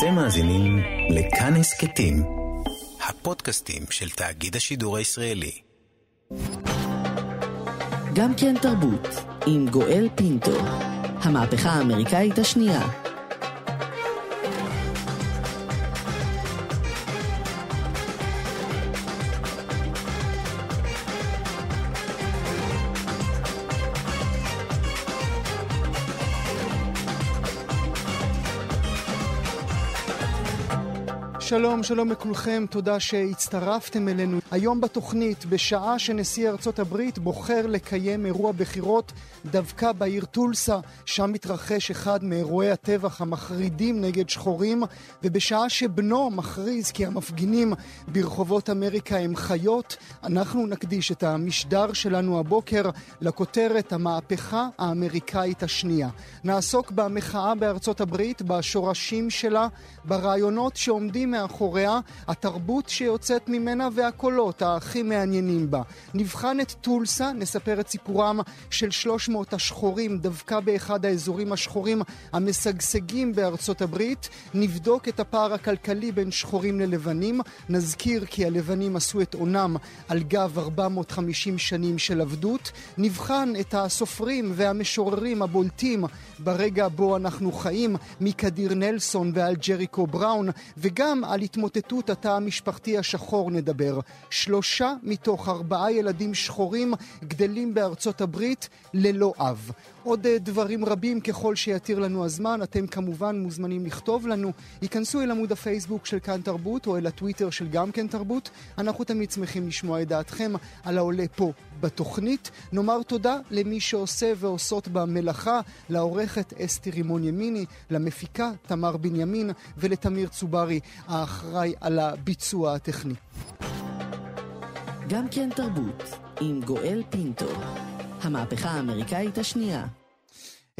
אתם מאזינים לכאן הסכתים, הפודקאסטים של תאגיד השידור הישראלי. גם כן תרבות, עם גואל פינטו. המהפכה האמריקאית השנייה. שלום, שלום לכולכם, תודה שהצטרפתם אלינו. היום בתוכנית, בשעה שנשיא ארצות הברית בוחר לקיים אירוע בחירות דווקא בעיר טולסה, שם מתרחש אחד מאירועי הטבח המחרידים נגד שחורים, ובשעה שבנו מכריז כי המפגינים ברחובות אמריקה הם חיות, אנחנו נקדיש את המשדר שלנו הבוקר לכותרת המהפכה האמריקאית השנייה. נעסוק במחאה בארצות הברית, בשורשים שלה, ברעיונות שעומדים מאחוריה, התרבות שיוצאת ממנה והקולות הכי מעניינים בה. נבחן את טולסה, נספר את סיפורם של 300 השחורים דווקא באחד האזורים השחורים המשגשגים בארצות הברית. נבדוק את הפער הכלכלי בין שחורים ללבנים. נזכיר כי הלבנים עשו את עונם על גב 450 שנים של עבדות. נבחן את הסופרים והמשוררים הבולטים ברגע בו אנחנו חיים, מקדיר נלסון ועל ג'ריקו בראון, וגם על התמוטטות התא המשפחתי השחור נדבר. שלושה מתוך ארבעה ילדים שחורים גדלים בארצות הברית ללא אב. עוד אה, דברים רבים ככל שיתיר לנו הזמן, אתם כמובן מוזמנים לכתוב לנו. היכנסו אל עמוד הפייסבוק של כאן תרבות או אל הטוויטר של גם כן תרבות. אנחנו תמיד שמחים לשמוע את דעתכם על העולה פה בתוכנית. נאמר תודה למי שעושה ועושות במלאכה, לעורכת אסתי רימון ימיני, למפיקה תמר בנימין ולתמיר צוברי, האחראי על הביצוע הטכני. גם כן תרבות, עם גואל פינטו. המהפכה האמריקאית השנייה.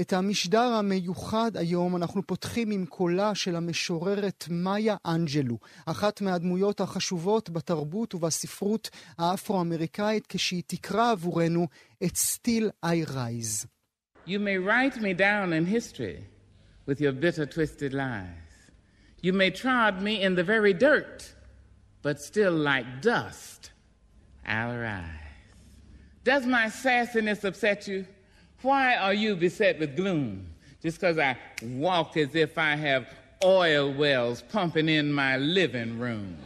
את המשדר המיוחד היום אנחנו פותחים עם קולה של המשוררת מאיה אנג'לו, אחת מהדמויות החשובות בתרבות ובספרות האפרו-אמריקאית, כשהיא תקרא עבורנו את Still I Rise. You may write me down in history with your bitter twisted lies. You may trod me in the very dirt, but still like dust I'll rise. Does my sassiness upset you? Why are you beset with gloom? Just because I walk as if I have oil wells pumping in my living room.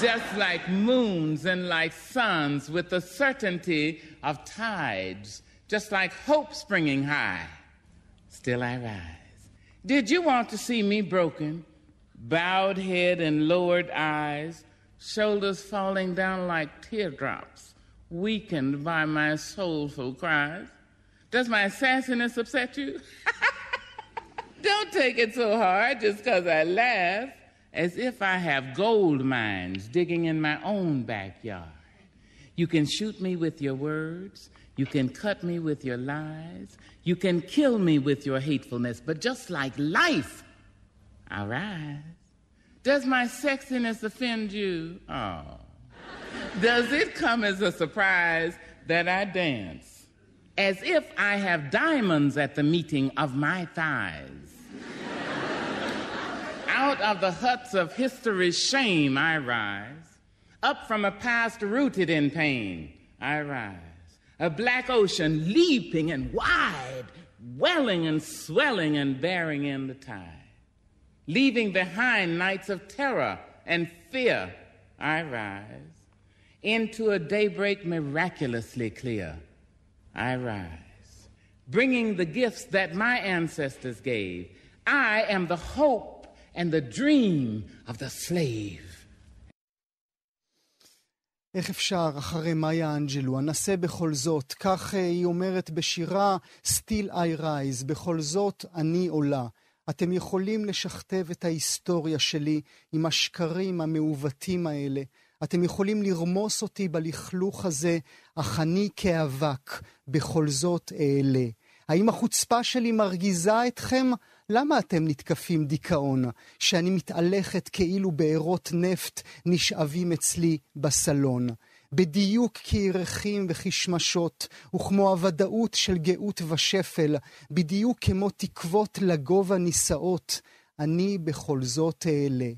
Just like moons and like suns with the certainty of tides, just like hope springing high, still I rise. Did you want to see me broken, bowed head and lowered eyes, shoulders falling down like teardrops? Weakened by my soulful cries. Does my sassiness upset you? Don't take it so hard just because I laugh, as if I have gold mines digging in my own backyard. You can shoot me with your words, you can cut me with your lies, you can kill me with your hatefulness, but just like life, I rise. Does my sexiness offend you? Oh. Does it come as a surprise that I dance as if I have diamonds at the meeting of my thighs? Out of the huts of history's shame, I rise. Up from a past rooted in pain, I rise. A black ocean leaping and wide, welling and swelling and bearing in the tide. Leaving behind nights of terror and fear, I rise into a daybreak miraculously clear, I rise, bringing the gifts that my ancestors gave. I am the hope and the dream of the slave. איך אפשר אחרי מאיה אנג'לו, אנסה בכל זאת, כך היא אומרת בשירה Still I Rise, בכל זאת אני עולה. אתם יכולים לשכתב את ההיסטוריה שלי עם השקרים המעוותים האלה. אתם יכולים לרמוס אותי בלכלוך הזה, אך אני כאבק, בכל זאת אעלה. האם החוצפה שלי מרגיזה אתכם? למה אתם נתקפים דיכאון, שאני מתהלכת כאילו בארות נפט נשאבים אצלי בסלון? בדיוק כירחים וכשמשות, וכמו הוודאות של גאות ושפל, בדיוק כמו תקוות לגובה נישאות, אני בכל זאת אעלה.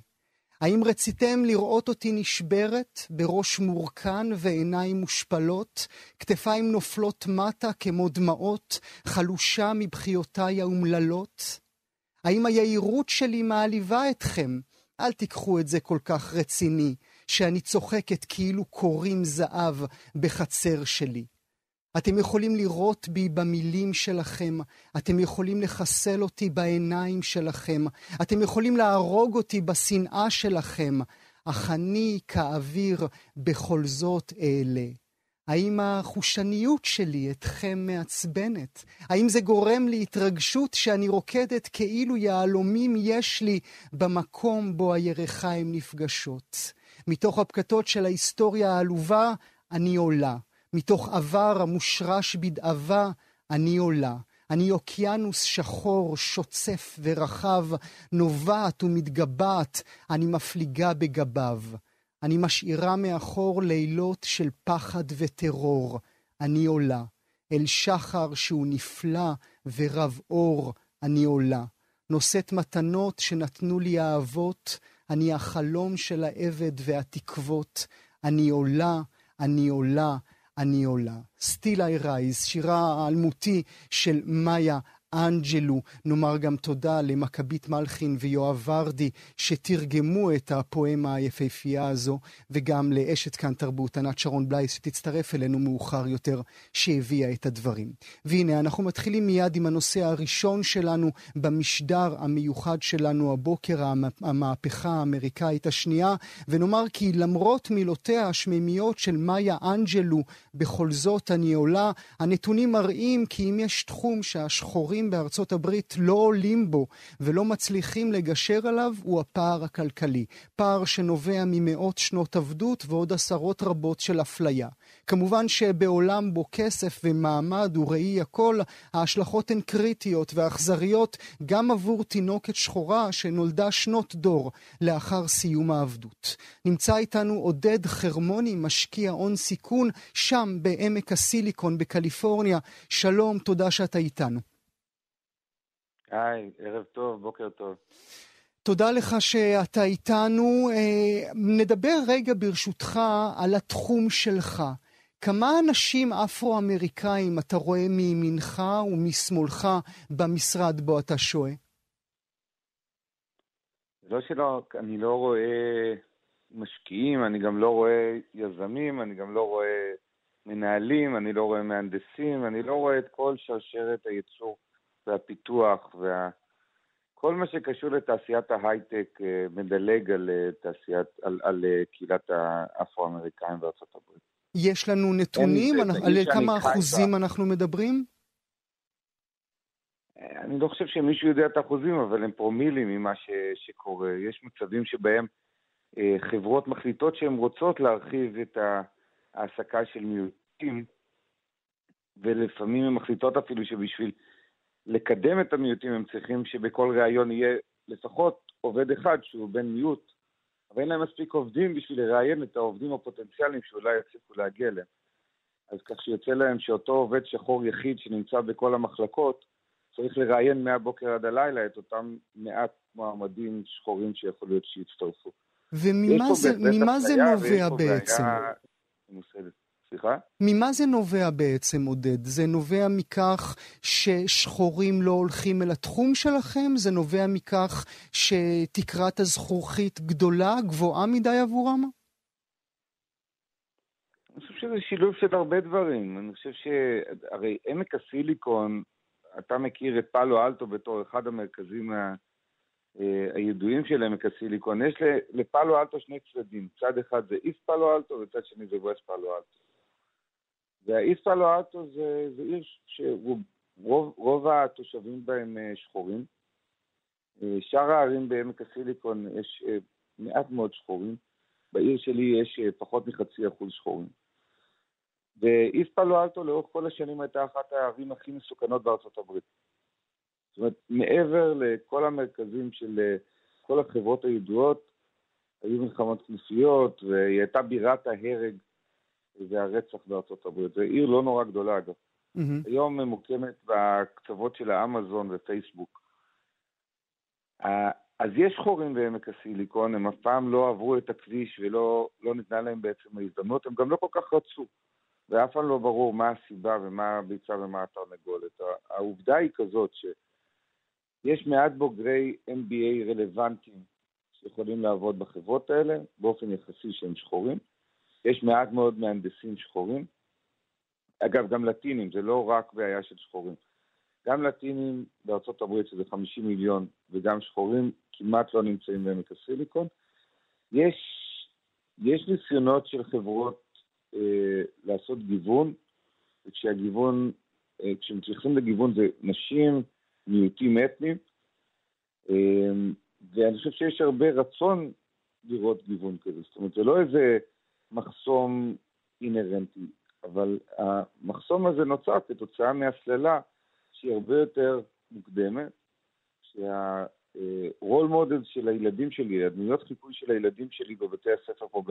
האם רציתם לראות אותי נשברת, בראש מורכן ועיניים מושפלות, כתפיים נופלות מטה כמו דמעות, חלושה מבכיותיי האומללות? האם היהירות שלי מעליבה אתכם? אל תיקחו את זה כל כך רציני, שאני צוחקת כאילו קוראים זהב בחצר שלי. אתם יכולים לראות בי במילים שלכם, אתם יכולים לחסל אותי בעיניים שלכם, אתם יכולים להרוג אותי בשנאה שלכם, אך אני כאוויר בכל זאת אעלה. האם החושניות שלי אתכם מעצבנת? האם זה גורם לי התרגשות שאני רוקדת כאילו יהלומים יש לי במקום בו הירכיים נפגשות? מתוך הפקטות של ההיסטוריה העלובה, אני עולה. מתוך עבר המושרש בדאבה, אני עולה. אני אוקיינוס שחור, שוצף ורחב, נובעת ומתגבעת, אני מפליגה בגביו. אני משאירה מאחור לילות של פחד וטרור. אני עולה. אל שחר שהוא נפלא ורב אור, אני עולה. נושאת מתנות שנתנו לי האבות, אני החלום של העבד והתקוות. אני עולה, אני עולה, אני עולה. I Rise, שירה האלמותי של מאיה אנג'לו. נאמר גם תודה למכבית מלחין ויואב ורדי שתרגמו את הפואמה היפהפייה הזו, וגם לאשת כאן תרבות, ענת שרון בלייס, שתצטרף אלינו מאוחר יותר, שהביאה את הדברים. והנה, אנחנו מתחילים מיד עם הנושא הראשון שלנו במשדר המיוחד שלנו הבוקר, המהפכה האמריקאית השנייה, ונאמר כי למרות מילותיה השמימיות של מאיה אנג'לו, בכל זאת אני עולה, הנתונים מראים כי אם יש תחום שהשחורים הצעירים בארצות הברית לא עולים בו ולא מצליחים לגשר עליו הוא הפער הכלכלי. פער שנובע ממאות שנות עבדות ועוד עשרות רבות של אפליה. כמובן שבעולם בו כסף ומעמד הוא ראי הכל, ההשלכות הן קריטיות ואכזריות גם עבור תינוקת שחורה שנולדה שנות דור לאחר סיום העבדות. נמצא איתנו עודד חרמוני, משקיע הון סיכון, שם בעמק הסיליקון בקליפורניה. שלום, תודה שאתה איתנו. היי, ערב טוב, בוקר טוב. תודה לך שאתה איתנו. אה, נדבר רגע ברשותך על התחום שלך. כמה אנשים אפרו-אמריקאים אתה רואה מימינך ומשמאלך במשרד בו אתה שוהה? לא שלא, אני לא רואה משקיעים, אני גם לא רואה יזמים, אני גם לא רואה מנהלים, אני לא רואה מהנדסים, אני לא רואה את כל שרשרת הייצור והפיתוח וה... כל מה שקשור לתעשיית ההייטק אה, מדלג על אה, תעשיית, על, על אה, קהילת האפרו-אמריקאים בארצות הברית. יש לנו נתונים על, על כמה אחוזים אנחנו מדברים? אני לא חושב שמישהו יודע את האחוזים, אבל הם פרומילים ממה ש, שקורה. יש מצבים שבהם אה, חברות מחליטות שהן רוצות להרחיב את ההעסקה של מיעוטים, ולפעמים הן מחליטות אפילו שבשביל לקדם את המיעוטים הם צריכים שבכל ראיון יהיה לפחות עובד אחד שהוא בן מיעוט, אבל אין להם מספיק עובדים בשביל לראיין את העובדים הפוטנציאליים שאולי יצליחו להגיע אליהם. אז כך שיוצא להם שאותו עובד שחור יחיד שנמצא בכל המחלקות, צריך לראיין מהבוקר עד הלילה את אותם מעט מועמדים שחורים שיכול להיות שיצטרפו. וממה זה, זה נובע בעצם? סליחה? ממה זה נובע בעצם, עודד? זה נובע מכך ששחורים לא הולכים אל התחום שלכם? זה נובע מכך שתקרת הזכוכית גדולה, גבוהה מדי עבורם? אני חושב שזה שילוב של הרבה דברים. אני חושב שהרי עמק הסיליקון, אתה מכיר את פאלו אלטו בתור אחד המרכזים ה... אה, הידועים של עמק הסיליקון. יש לפאלו אלטו שני צדדים, צד אחד זה איסט פאלו אלטו וצד שני זה ווסט פאלו אלטו. והאיסט פאלו אלטו זה, זה עיר שרוב התושבים בהם אה, שחורים. אה, שאר הערים בעמק הסיליקון יש אה, מעט מאוד שחורים. בעיר שלי יש פחות מחצי אחוז שחורים. ואיסט פאלו אלטו לאורך כל השנים הייתה אחת הערים הכי מסוכנות בארצות הברית. זאת אומרת, מעבר לכל המרכזים של כל החברות הידועות, היו מלחמות כנופיות, והיא הייתה בירת ההרג והרצח בארצות הברית. זו עיר לא נורא גדולה אגב. Mm-hmm. היום ממוקמת בקצוות של האמזון ופייסבוק. אז יש שחורים בעמק הסיליקון, הם אף פעם לא עברו את הכביש ולא לא ניתנה להם בעצם ההזדמנות, הם גם לא כל כך רצו. ואף פעם לא ברור מה הסיבה ומה הביצה ומה התרנגולת. העובדה היא כזאת שיש מעט בוגרי MBA רלוונטיים שיכולים לעבוד בחברות האלה, באופן יחסי שהם שחורים. יש מעט מאוד מהנדסים שחורים. אגב, גם לטינים, זה לא רק בעיה של שחורים. גם לטינים בארצות הברית, שזה 50 מיליון, וגם שחורים, כמעט לא נמצאים בעמק הסיליקון. יש, יש ניסיונות של חברות אה, לעשות גיוון, וכשהגיוון, אה, כשמתייחסים לגיוון זה נשים, מיעוטים אתניים, אה, ואני חושב שיש הרבה רצון לראות גיוון כזה. זאת אומרת, זה לא איזה מחסום אינהרנטי, אבל המחסום הזה נוצר כתוצאה מהסללה שהיא הרבה יותר מוקדמת, שהרול מודל של הילדים שלי, הדמויות חיקוי של הילדים שלי בבתי הספר פה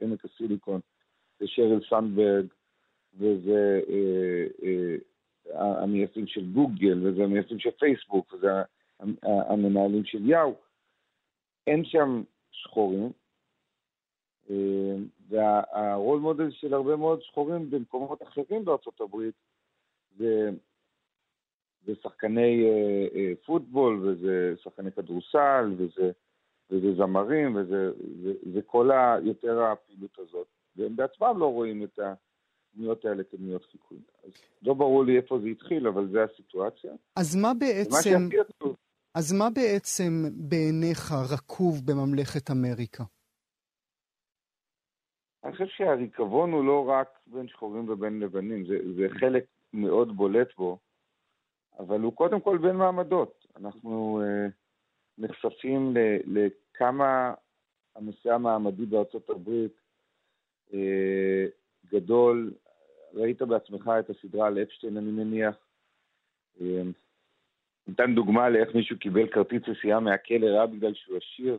בעמק הסיליקון, זה שריל סנדברג, וזה אה, אה, המייסדים של גוגל, וזה המייסדים של פייסבוק, וזה המנהלים של יאו. אין שם שחורים, והרול מודל של הרבה מאוד שחורים במקומות אחרים בארצות הברית זה, זה שחקני אה, אה, פוטבול, וזה שחקני כדורסל, וזה, וזה זמרים, וזה זה, זה כל היותר הפעילות הזאת. והם בעצמם לא רואים את הדמויות האלה כדמויות חיקוי. אז לא ברור לי איפה זה התחיל, אבל זה הסיטואציה. אז מה בעצם... אז מה בעצם בעיניך רקוב בממלכת אמריקה? אני חושב שהריקבון הוא לא רק בין שחורים ובין לבנים, זה, זה חלק מאוד בולט בו, אבל הוא קודם כל בין מעמדות. אנחנו אה, נחשפים לכמה הנושא המעמדי בארצות הברית אה, גדול. ראית בעצמך את הסדרה על אפשטיין, אני מניח. אה, ניתן דוגמה לאיך מישהו קיבל כרטיס נסיעה מהכלא רק בגלל שהוא עשיר.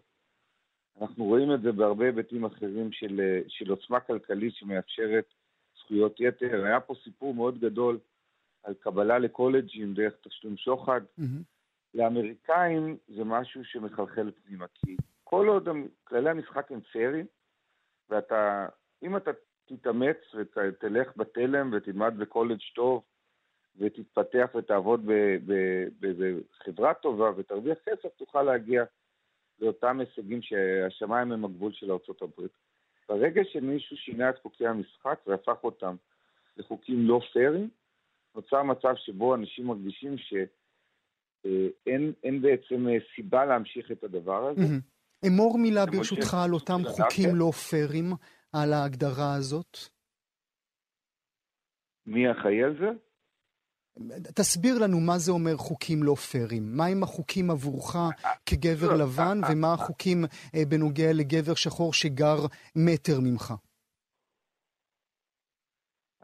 אנחנו רואים את זה בהרבה היבטים אחרים של, אה, של עוצמה כלכלית שמאפשרת זכויות יתר. היה פה סיפור מאוד גדול על קבלה לקולג'ים דרך תשלום שוחד. Mm-hmm. לאמריקאים זה משהו שמחלחל פנימה, כי כל עוד כללי המשחק הם פיירים, ואתה אם אתה תתאמץ ותלך בתלם ותלמד בקולג' טוב ותתפתח ותעבוד באיזה חברה טובה ותרוויח כסף, תוכל להגיע לאותם הישגים שהשמיים הם הגבול של ארה"ב. ברגע שמישהו שינה את חוקי המשחק והפך אותם לחוקים לא פיירים, נוצר מצב שבו אנשים מרגישים שאין אה, בעצם אה, סיבה להמשיך את הדבר הזה. אמור מילה ברשותך על אותם חוקים לא פיירים. על ההגדרה הזאת? מי אחראי על זה? תסביר לנו מה זה אומר חוקים לא פיירים. מהם החוקים עבורך כגבר לבן, ומה החוקים אה, בנוגע לגבר שחור שגר מטר ממך?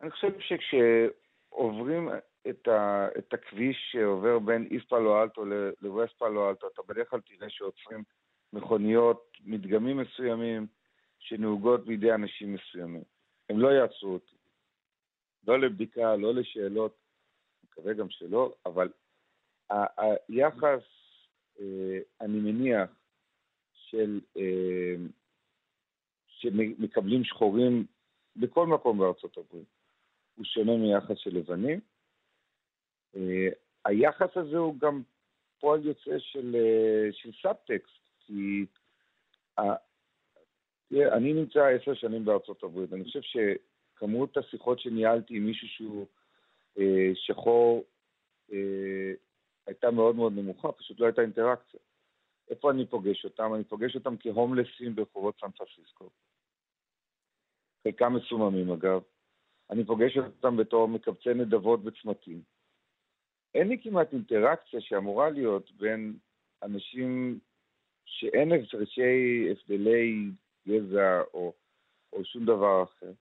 אני חושב שכשעוברים את, ה, את הכביש שעובר בין איסט פלו אלטו לווסט פלו אלטו, אתה בדרך כלל תראה שעוצרים מכוניות, מדגמים מסוימים, שנהוגות בידי אנשים מסוימים. הם לא יעצרו אותי. לא לבדיקה, לא לשאלות, מקווה גם שלא, אבל היחס, אה, אני מניח, של אה, שמקבלים שחורים בכל מקום בארצות הברית, הוא שונה מיחס של לבנים. אה, היחס הזה הוא גם פועל יוצא של, של סאבטקסט, כי אני נמצא עשר שנים בארצות הברית. אני חושב שכמות השיחות שניהלתי עם מישהו שהוא שחור אה, הייתה מאוד מאוד נמוכה, פשוט לא הייתה אינטראקציה. איפה אני פוגש אותם? אני פוגש אותם כהומלסים ברחובות סן פרנסיסקו. חלקם מסוממים אגב. אני פוגש אותם בתור מקבצי נדבות בצמתים. אין לי כמעט אינטראקציה שאמורה להיות בין אנשים שאין הפרשי הבדלי גזע או, או שום דבר אחר.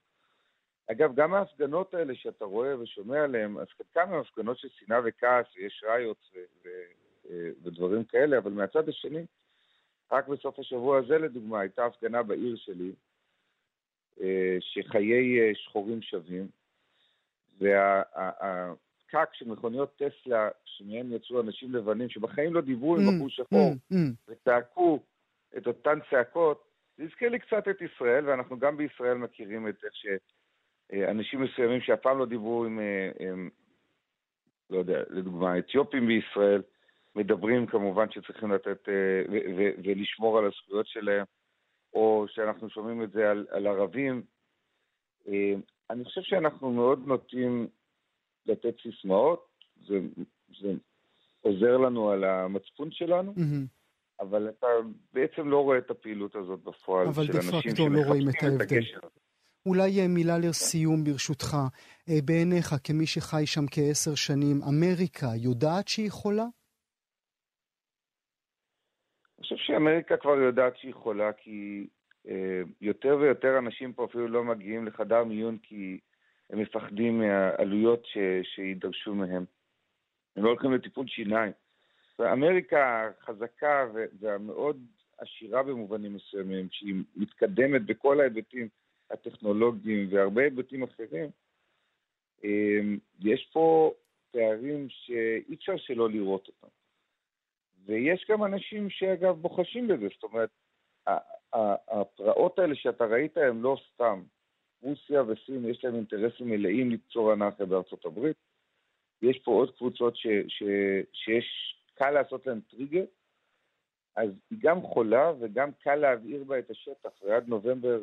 אגב, גם ההפגנות האלה שאתה רואה ושומע עליהן, אז חלקן הן הפגנות של שנאה וכעס, ויש ראיות ו- ו- ודברים כאלה, אבל מהצד השני, רק בסוף השבוע הזה, לדוגמה, הייתה הפגנה בעיר שלי, אה, שחיי אה, שחורים שווים, והפקק של מכוניות טסלה, שמהם יצאו אנשים לבנים, שבחיים לא דיברו עם בחור שחור, זה וצעקו את אותן צעקות, זה הזכיר לי קצת את ישראל, ואנחנו גם בישראל מכירים את איך שאנשים מסוימים שאף פעם לא דיברו עם, עם לא יודע, לדוגמה, אתיופים בישראל, מדברים כמובן שצריכים לתת ולשמור על הזכויות שלהם, או שאנחנו שומעים את זה על, על ערבים. אני חושב שאנחנו מאוד נוטים לתת סיסמאות, זה, זה עוזר לנו על המצפון שלנו, mm-hmm. אבל אתה בעצם לא רואה את הפעילות הזאת בפועל דה פקטו לא רואים את ההבדל. אולי מילה לסיום ברשותך, אה, בעיניך, כמי שחי שם כעשר שנים, אמריקה יודעת שהיא חולה? אני חושב שאמריקה כבר יודעת שהיא חולה, כי אה, יותר ויותר אנשים פה אפילו לא מגיעים לחדר מיון כי הם מפחדים מהעלויות ש, שידרשו מהם. הם לא הולכים לטיפול שיניים. אמריקה חזקה והמאוד עשירה במובנים מסוימים, שהיא מתקדמת בכל ההיבטים הטכנולוגיים והרבה היבטים אחרים, אה, יש פה פערים שאי אפשר שלא לראות אותם. ויש גם אנשים שאגב בוחשים בזה, זאת אומרת, הפרעות האלה שאתה ראית הן לא סתם. רוסיה וסין יש להם אינטרסים מלאים ליצור אנרכיה בארצות הברית. יש פה עוד קבוצות ש, ש, שיש, קל לעשות להן טריגר, אז היא גם חולה וגם קל להבעיר בה את השטח, ועד נובמבר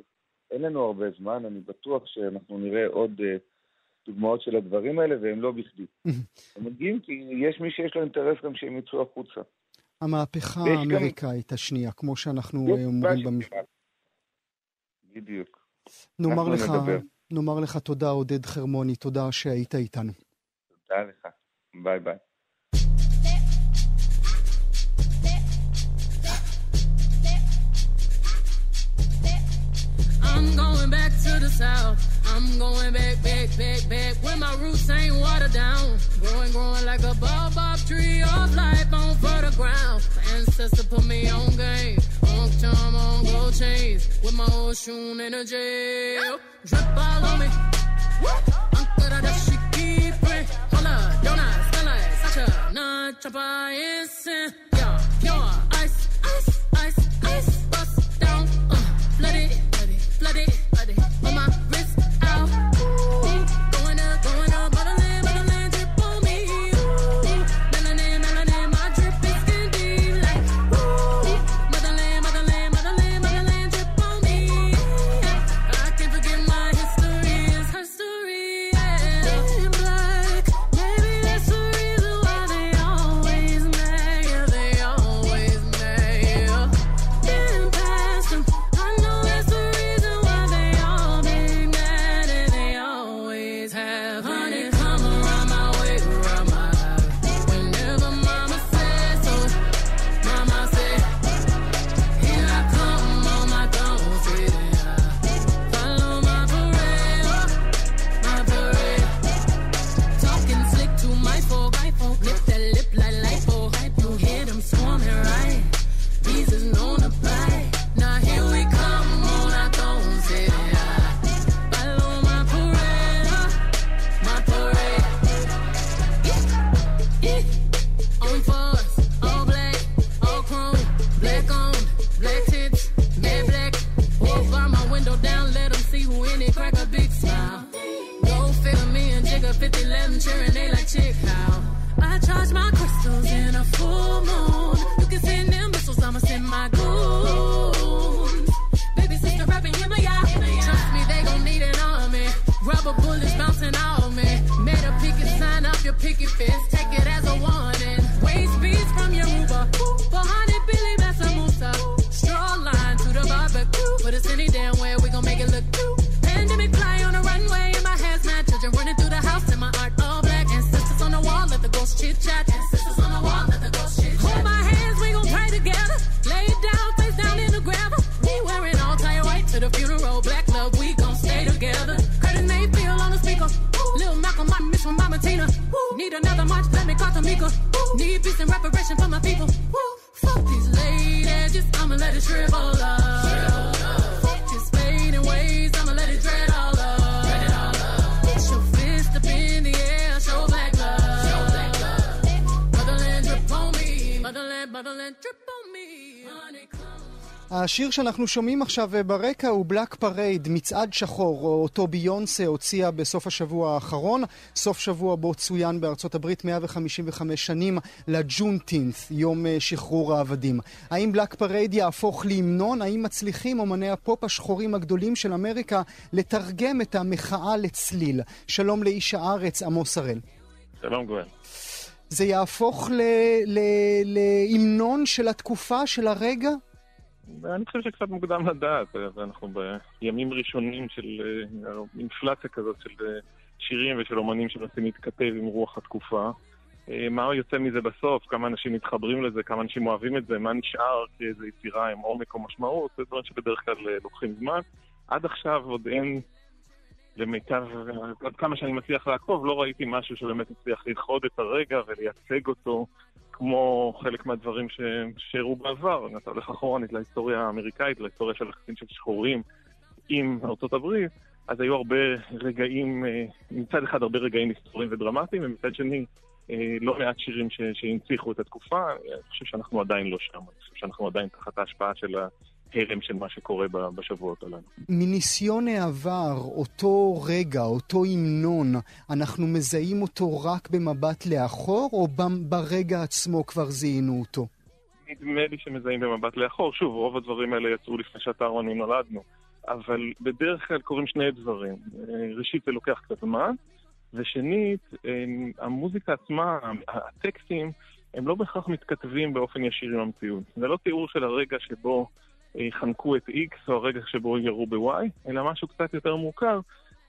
אין לנו הרבה זמן, אני בטוח שאנחנו נראה עוד uh, דוגמאות של הדברים האלה, והם לא בכדי. הם מגיעים כי יש מי שיש לו אינטרס גם שהם יצאו החוצה. המהפכה האמריקאית גם... השנייה, כמו שאנחנו אומרים במשפט. בדיוק. נאמר לך, נאמר לך תודה, עודד חרמוני, תודה שהיית איתנו. תודה לך. ביי ביי. South. I'm going back, back, back, back. When my roots ain't watered down. Growing, growing like a baobab tree of life on fertile ground. My ancestors put me on game. On charm, on gold chains. With my old a jail. Drip all on me. Uncle da she keep it. I smell like such a non-chopper instant. they crack a big smile. Go figure me and Jigga 50 11 cheering, they like chick how. I charge my השיר שאנחנו שומעים עכשיו ברקע הוא Black Parade, מצעד שחור, אותו ביונסה הוציאה בסוף השבוע האחרון, סוף שבוע בו צוין בארצות הברית 155 שנים ל Juneteenth, יום אה, שחרור העבדים. האם Black Parade יהפוך להמנון? האם מצליחים אומני הפופ השחורים הגדולים של אמריקה לתרגם את המחאה לצליל? שלום לאיש הארץ, עמוס הראל. שלום גואל. זה יהפוך להמנון של התקופה, של הרגע? אני חושב שקצת מוקדם לדעת, אנחנו בימים ראשונים של אה, אינפלציה כזאת של אה, שירים ושל אומנים שמנסים להתכתב עם רוח התקופה. אה, מה יוצא מזה בסוף, כמה אנשים מתחברים לזה, כמה אנשים אוהבים את זה, מה נשאר כאיזו יצירה עם עומק או משמעות, זה דברים שבדרך כלל לוקחים זמן. עד עכשיו עוד אין, למיטב, עד כמה שאני מצליח לעקוב, לא ראיתי משהו שבאמת הצליח ללכוד את הרגע ולייצג אותו כמו חלק מהדברים שהראו בעבר. אתה הולך אחורנית להיסטוריה האמריקאית, להיסטוריה של יחסים של שחורים עם ארצות הברית, אז היו הרבה רגעים, אה, מצד אחד הרבה רגעים היסטוריים ודרמטיים, ומצד שני אה, לא מעט שירים שהנציחו את התקופה. אני חושב שאנחנו עדיין לא שם, אני חושב שאנחנו עדיין תחת ההשפעה של ההלם של מה שקורה בשבועות הללו. מניסיון העבר, אותו רגע, אותו המנון, אנחנו מזהים אותו רק במבט לאחור, או ברגע עצמו כבר זיהינו אותו? נדמה לי שמזהים במבט לאחור. שוב, רוב הדברים האלה יצאו לפני שאתה רוני נולדנו. אבל בדרך כלל קורים שני דברים. ראשית, זה לוקח קצת זמן, ושנית, המוזיקה עצמה, הטקסטים, הם לא בהכרח מתכתבים באופן ישיר עם המציאות. זה לא תיאור של הרגע שבו אה, חנקו את X או הרגע שבו ירו ב-Y, אלא משהו קצת יותר מוכר,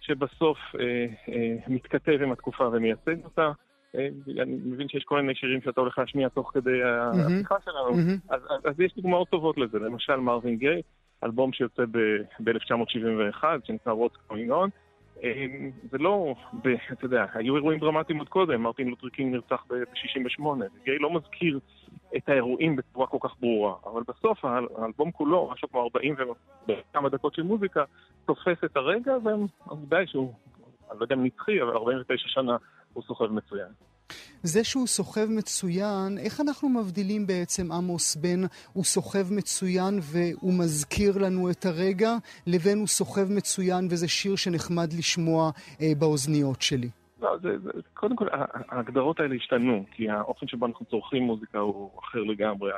שבסוף אה, אה, מתכתב עם התקופה ומייצג אותה. אה, אני מבין שיש כל מיני שירים שאתה הולך להשמיע תוך כדי. השיחה שלנו. אז, אז, אז יש דוגמאות טובות לזה, למשל מרווין גיי, אלבום שיוצא ב-1971, שנקרא What's Going On, אמ, זה לא, אתה יודע, היו אירועים דרמטיים עוד קודם, מרטין לותר קינג נרצח ב-68, גיי לא מזכיר את האירועים בצורה כל כך ברורה, אבל בסוף האלבום כולו, משהו כמו 40 וכמה דקות של מוזיקה, תופס את הרגע, והעובדה היא שהוא, אני לא יודע אם נצחי, אבל 49 שנה הוא סוחב מצוין. זה שהוא סוחב מצוין, איך אנחנו מבדילים בעצם, עמוס, בין הוא סוחב מצוין והוא מזכיר לנו את הרגע, לבין הוא סוחב מצוין וזה שיר שנחמד לשמוע אה, באוזניות שלי? לא, זה, זה, קודם כל, ההגדרות האלה השתנו, כי האופן שבו אנחנו צורכים מוזיקה הוא אחר לגמרי.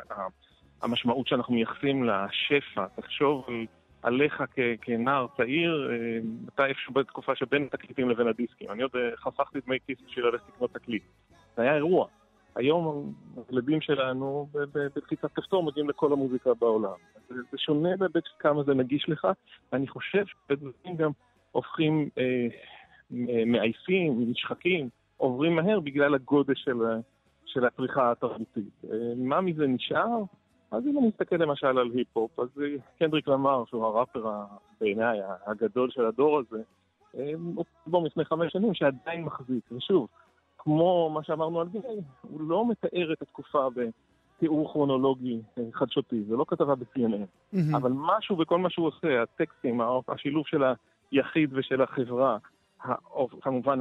המשמעות שאנחנו מייחסים לשפע, תחשוב על... עליך כ- כנער צעיר, אה, אתה איפשהו בתקופה שבין התקליטים לבין הדיסקים. אני עוד אה, חסכתי דמי כיס בשביל ללכת לקנות תקליט. זה היה אירוע. היום הילדים שלנו בלחיצת כפתור מגיעים לכל המוזיקה בעולם. זה, זה שונה בהיבט כמה זה נגיש לך, ואני חושב שדברים גם הופכים אה, מעייפים, נשחקים, עוברים מהר בגלל הגודל של, של הצריכה התרבותית. אה, מה מזה נשאר? אז אם אני מסתכל למשל על היפ-הופ, אז קנדריק למר, שהוא הראפר בעיניי הגדול של הדור הזה, הוא אלבום לפני חמש שנים שעדיין מחזיק. ושוב, כמו מה שאמרנו על גילי, הוא לא מתאר את התקופה בתיאור כרונולוגי אה, חדשותי, זה לא כתבה ב-CNN, mm-hmm. אבל משהו בכל מה שהוא עושה, הטקסטים, השילוב של היחיד ושל החברה, כמובן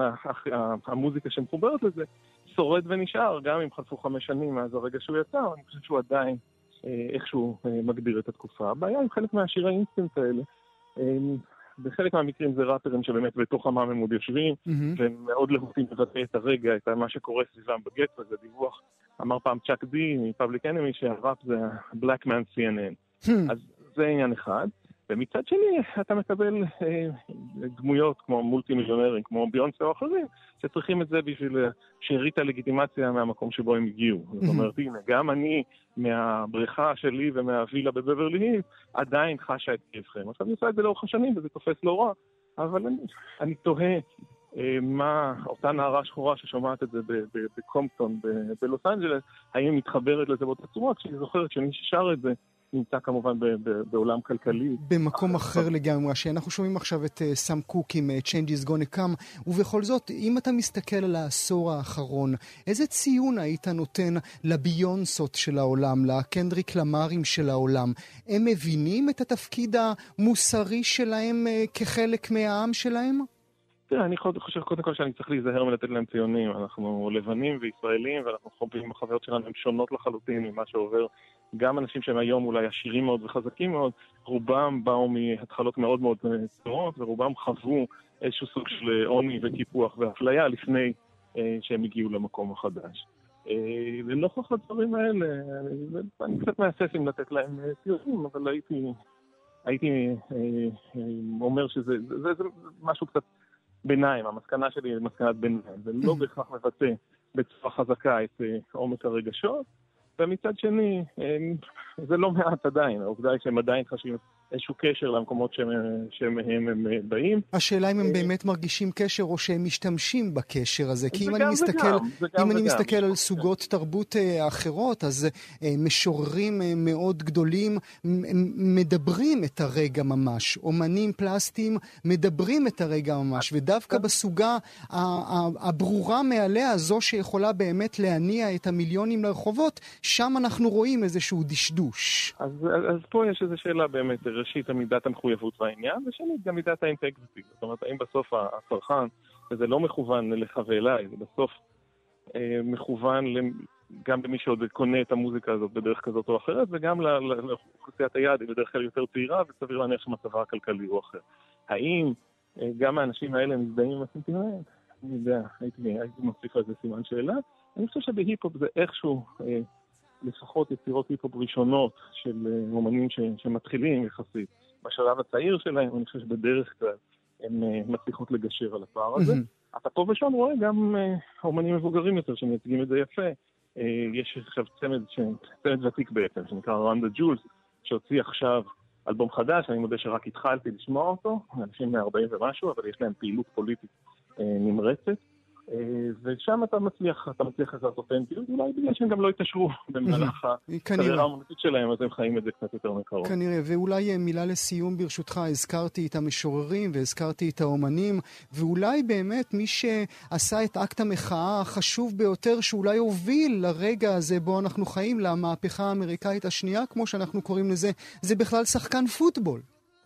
המוזיקה שמחוברת לזה, שורד ונשאר, גם אם חלפו חמש שנים מאז הרגע שהוא יצא, אני חושב שהוא עדיין אה, איכשהו אה, מגדיר את התקופה. הבעיה עם חלק מהשירי האינסטנט האלה, אה, בחלק מהמקרים זה ראפרים שבאמת בתוך עמם הם עוד יושבים, mm-hmm. והם מאוד להוטים לבטא את הרגע, את מה שקורה סביבם בגטו, זה דיווח. אמר פעם צ'אק די מ Public Enemy שהראפ זה ה-Black Man CNN. Hmm. אז זה עניין אחד. ומצד שני, אתה מקבל אה, דמויות כמו מולטי מיליונרים, כמו ביונסה או אחרים, שצריכים את זה בשביל שארית הלגיטימציה מהמקום שבו הם הגיעו. זאת אומרת, הנה, גם אני מהבריכה שלי ומהווילה בבברלי עדיין חשה את כאבכם. עכשיו אני עושה את זה לאורך השנים וזה תופס לא רע, אבל אני, אני תוהה אה, מה אותה נערה שחורה ששומעת את זה בקומפטון בלוס אנג'לס, האם היא מתחברת לזה באותה צורה, כשהיא זוכרת שמי ששר את זה נמצא כמובן בעולם כלכלי. במקום אחר לגמרי, שאנחנו שומעים עכשיו את סאם uh, קוק עם uh, Change is gonna come, ובכל זאת, אם אתה מסתכל על העשור האחרון, איזה ציון היית נותן לביונסות של העולם, לקנדריק למרים של העולם? הם מבינים את התפקיד המוסרי שלהם uh, כחלק מהעם שלהם? תראה, אני חושב קודם כל שאני צריך להיזהר מלתת להם ציונים. אנחנו לבנים וישראלים, ואנחנו חווים, החוויות שלנו הן שונות לחלוטין ממה שעובר גם אנשים שהם היום אולי עשירים מאוד וחזקים מאוד, רובם באו מהתחלות מאוד מאוד צנועות, ורובם חוו איזשהו סוג של עוני וקיפוח ואפליה לפני אה, שהם הגיעו למקום החדש. אה, לנוכח הדברים האלה, אני קצת מהסס אם לתת להם ציונים, אבל הייתי, הייתי אומר שזה זה, זה, זה משהו קצת ביניים, המסקנה שלי היא מסקנת ביניים, זה לא בהכרח מבטא בצורה חזקה את עומק הרגשות. ומצד שני, זה לא מעט עדיין, העובדה היא שהם עדיין חשים איזשהו קשר למקומות שמהם הם באים. השאלה אם הם באמת מרגישים קשר או שהם משתמשים בקשר הזה. כי אם אני מסתכל, אם אני מסתכל על סוגות תרבות אה, אחרות, אז אה, משוררים אה, מאוד גדולים מדברים את הרגע ממש. אומנים פלסטיים מדברים את הרגע ממש, ודווקא בסוגה הברורה מעליה, זו שיכולה באמת להניע את המיליונים לרחובות, שם אנחנו רואים איזשהו דשדוש. אז, אז פה יש איזו שאלה באמת. ראשית, מידת המחויבות בעניין, ושנית, גם מידת האינטגריטי. זאת אומרת, האם בסוף הצרכן, וזה לא מכוון לך ואליי, זה בסוף אה, מכוון גם למי שעוד קונה את המוזיקה הזאת בדרך כזאת או אחרת, וגם לאוכלוסיית היעד, היא בדרך כלל יותר צעירה, וסביר להניח שמצבה הכלכלי הוא אחר. האם אה, גם האנשים האלה מזדהים עם הסנטימנט? אני יודע, הייתי, הייתי מוסיף על זה סימן שאלה. אני חושב שבהיפ-הופ זה איכשהו... אה, לפחות יצירות היפ-הופ ראשונות של אה, אומנים ש, שמתחילים יחסית. בשלב הצעיר שלהם, אני חושב שבדרך כלל הן אה, מצליחות לגשר על הפער הזה. Mm-hmm. אתה פה ושם רואה גם אה, אומנים מבוגרים יותר שמייצגים את זה יפה. יש עכשיו צמד, ש... צמד ותיק בעצם, שנקרא רנדה ג'ולס, שהוציא עכשיו אלבום חדש, אני מודה שרק התחלתי לשמוע אותו, אנשים מ-40 ומשהו, אבל יש להם פעילות פוליטית נמרצת. אה, ושם אתה מצליח, אתה מצליח לעשות אותנטיות, אולי בגלל שהם גם לא התעשרו במהלך הקריירה האמנותית שלהם, אז הם חיים את זה קצת יותר מקרוב. כנראה, ואולי אה, מילה לסיום ברשותך, הזכרתי את המשוררים והזכרתי את האומנים, ואולי באמת מי שעשה את אקט המחאה החשוב ביותר, שאולי הוביל לרגע הזה בו אנחנו חיים, למהפכה האמריקאית השנייה, כמו שאנחנו קוראים לזה, זה בכלל שחקן פוטבול.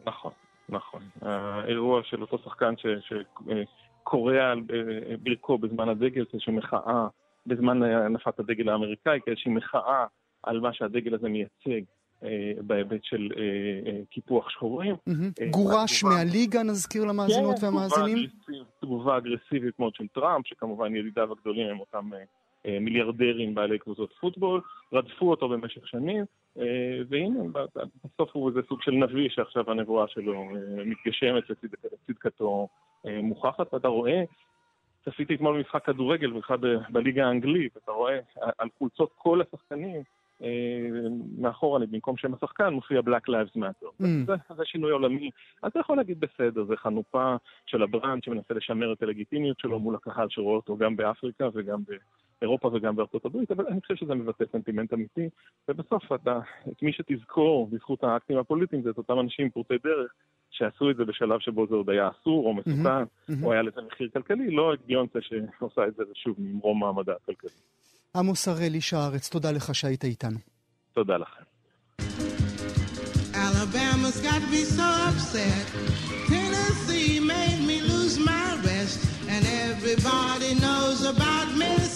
נכון, נכון. האירוע של אותו שחקן ש... ש... קורע על אה, ברכו בזמן הדגל, כאיזושהי מחאה, בזמן הנפת הדגל האמריקאי, כאיזושהי מחאה על מה שהדגל הזה מייצג. אה, בהיבט של אה, קיפוח שחורים. גורש מהליגה, נזכיר למאזינות כן, והמאזינים? כן, תגובה אגרסיבית מאוד של טראמפ, שכמובן ידידיו הגדולים הם אותם מיליארדרים בעלי קבוצות פוטבול, רדפו אותו במשך שנים, והנה, בסוף הוא איזה סוג של נביא שעכשיו הנבואה שלו מתגשמת לצדקתו אה, מוכחת, ואתה רואה, צפיתי אתמול במשחק כדורגל, במיוחד בליגה האנגלית, אתה רואה על חולצות כל השחקנים, אה, מאחור אני, במקום שם השחקן, מופיע Black Lives Matter. Mm. זה, זה שינוי עולמי. אז אתה יכול להגיד בסדר, זה חנופה של ה brand שמנסה לשמר את הלגיטימיות שלו מול הקהל שרואה אותו גם באפריקה וגם באירופה וגם בארצות הברית, אבל אני חושב שזה מבטא סנטימנט אמיתי, ובסוף אתה, את מי שתזכור בזכות האקטים הפוליטיים זה את אותם אנשים פורטי דרך שעשו את זה בשלב שבו זה עוד היה אסור או מסוכן. או היה לזה מחיר כלכלי, לא את ביונסה שעושה את זה שוב ממרום מעמדה הכלכלי. עמוס הראל, איש הארץ, תודה לך שהיית איתנו. תודה לכם. Alabama's got me so upset. Tennessee made me lose my rest. And everybody knows about Mississippi.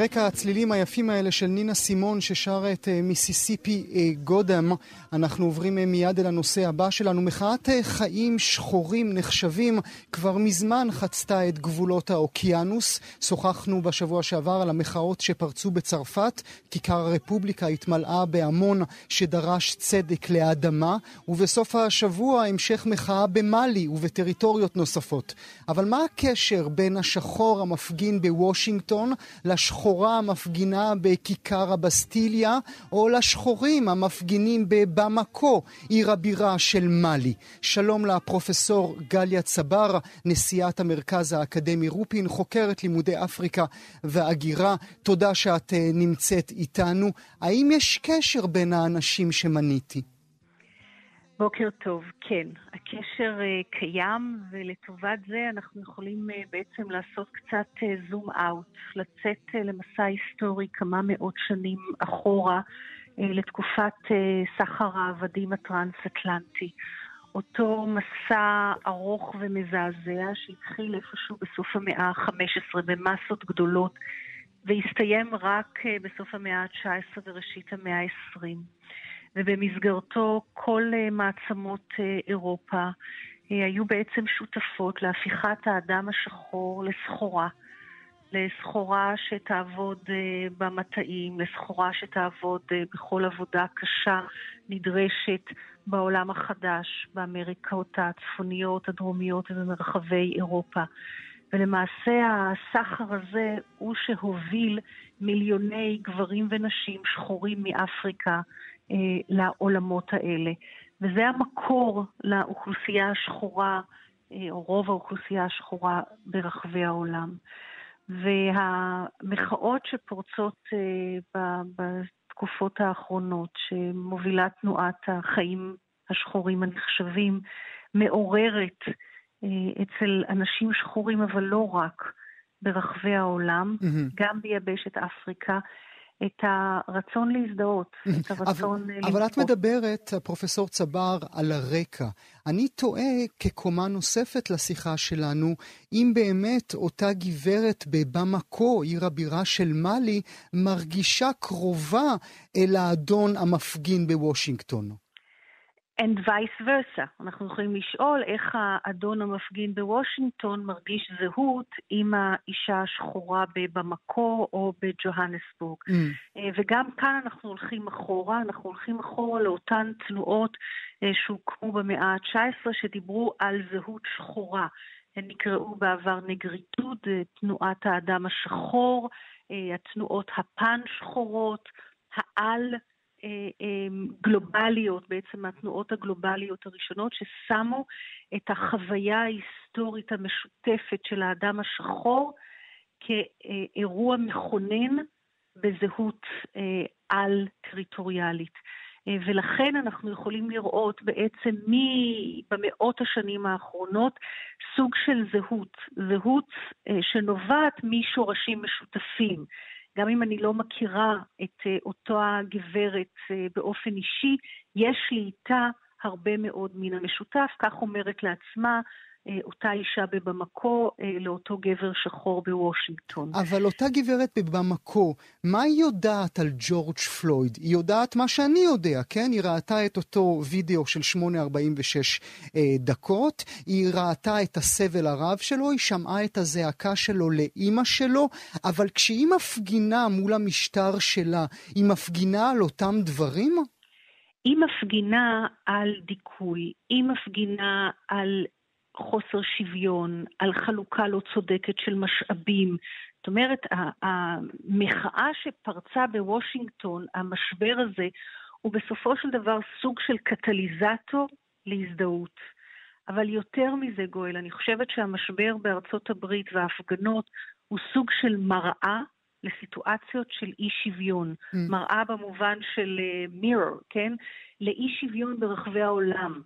על רקע הצלילים היפים האלה של נינה סימון ששרה את אה, מיסיסיפי אה, גודם, אנחנו עוברים אה, מיד אל הנושא הבא שלנו. מחאת חיים שחורים נחשבים כבר מזמן חצתה את גבולות האוקיינוס. שוחחנו בשבוע שעבר על המחאות שפרצו בצרפת. כיכר הרפובליקה התמלאה בהמון שדרש צדק לאדמה, ובסוף השבוע המשך מחאה במאלי ובטריטוריות נוספות. אבל מה הקשר בין השחור המפגין בוושינגטון לש... לשחורה המפגינה בכיכר הבסטיליה, או לשחורים המפגינים בבמקו, עיר הבירה של מאלי. שלום לפרופסור גליה צבר, נשיאת המרכז האקדמי רופין, חוקרת לימודי אפריקה והגירה. תודה שאת אה, נמצאת איתנו. האם יש קשר בין האנשים שמניתי? בוקר טוב, כן. הקשר uh, קיים, ולטובת זה אנחנו יכולים uh, בעצם לעשות קצת זום uh, אאוט, לצאת uh, למסע היסטורי כמה מאות שנים אחורה, uh, לתקופת uh, סחר העבדים הטרנס-אטלנטי. אותו מסע ארוך ומזעזע שהתחיל איפשהו בסוף המאה ה-15 במסות גדולות, והסתיים רק בסוף המאה ה-19 וראשית המאה ה-20. ובמסגרתו כל אה, מעצמות אה, אירופה אה, היו בעצם שותפות להפיכת האדם השחור לסחורה. לסחורה שתעבוד במטעים, לסחורה שתעבוד בכל עבודה קשה נדרשת בעולם החדש, באמריקות הצפוניות, הדרומיות ובמרחבי אירופה. ולמעשה הסחר הזה הוא שהוביל מיליוני גברים ונשים שחורים מאפריקה לעולמות האלה. וזה המקור לאוכלוסייה השחורה, אה, או רוב האוכלוסייה השחורה ברחבי העולם. והמחאות שפורצות אה, בתקופות האחרונות, שמובילה תנועת החיים השחורים הנחשבים, מעוררת אצל אנשים שחורים, אבל לא רק, ברחבי העולם, mm-hmm. גם ביבשת אפריקה, את הרצון להזדהות, את הרצון אבל, אבל את מדברת, פרופסור צבר, על הרקע. אני תוהה כקומה נוספת לשיחה שלנו, אם באמת אותה גברת בבמקו, עיר הבירה של מאלי, מרגישה קרובה אל האדון המפגין בוושינגטון. And vice versa. אנחנו יכולים לשאול איך האדון המפגין בוושינגטון מרגיש זהות עם האישה השחורה במקור או בג'והנסבורג. Mm. אה, וגם כאן אנחנו הולכים אחורה, אנחנו הולכים אחורה לאותן תנועות אה, שהוקמו במאה ה-19 שדיברו על זהות שחורה. הן נקראו בעבר נגריטוד, אה, תנועת האדם השחור, התנועות הפן שחורות, העל גלובליות, בעצם התנועות הגלובליות הראשונות, ששמו את החוויה ההיסטורית המשותפת של האדם השחור כאירוע מכונן בזהות אה, על-טריטוריאלית. ולכן אנחנו יכולים לראות בעצם מי במאות השנים האחרונות סוג של זהות, זהות שנובעת משורשים משותפים. גם אם אני לא מכירה את אה, אותה גברת אה, באופן אישי, יש לי איתה הרבה מאוד מן המשותף, כך אומרת לעצמה אותה אישה בבמקו לאותו גבר שחור בוושינגטון. אבל אותה גברת בבמקו, מה היא יודעת על ג'ורג' פלויד? היא יודעת מה שאני יודע, כן? היא ראתה את אותו וידאו של 8.46 אה, דקות, היא ראתה את הסבל הרב שלו, היא שמעה את הזעקה שלו לאימא שלו, אבל כשהיא מפגינה מול המשטר שלה, היא מפגינה על אותם דברים? היא מפגינה על דיכוי, היא מפגינה על חוסר שוויון, על חלוקה לא צודקת של משאבים. זאת אומרת, המחאה שפרצה בוושינגטון, המשבר הזה, הוא בסופו של דבר סוג של קטליזטור להזדהות. אבל יותר מזה, גואל, אני חושבת שהמשבר בארצות הברית וההפגנות הוא סוג של מראה לסיטואציות של אי שוויון. Mm. מראה במובן של מירור, uh, כן? לאי שוויון ברחבי העולם.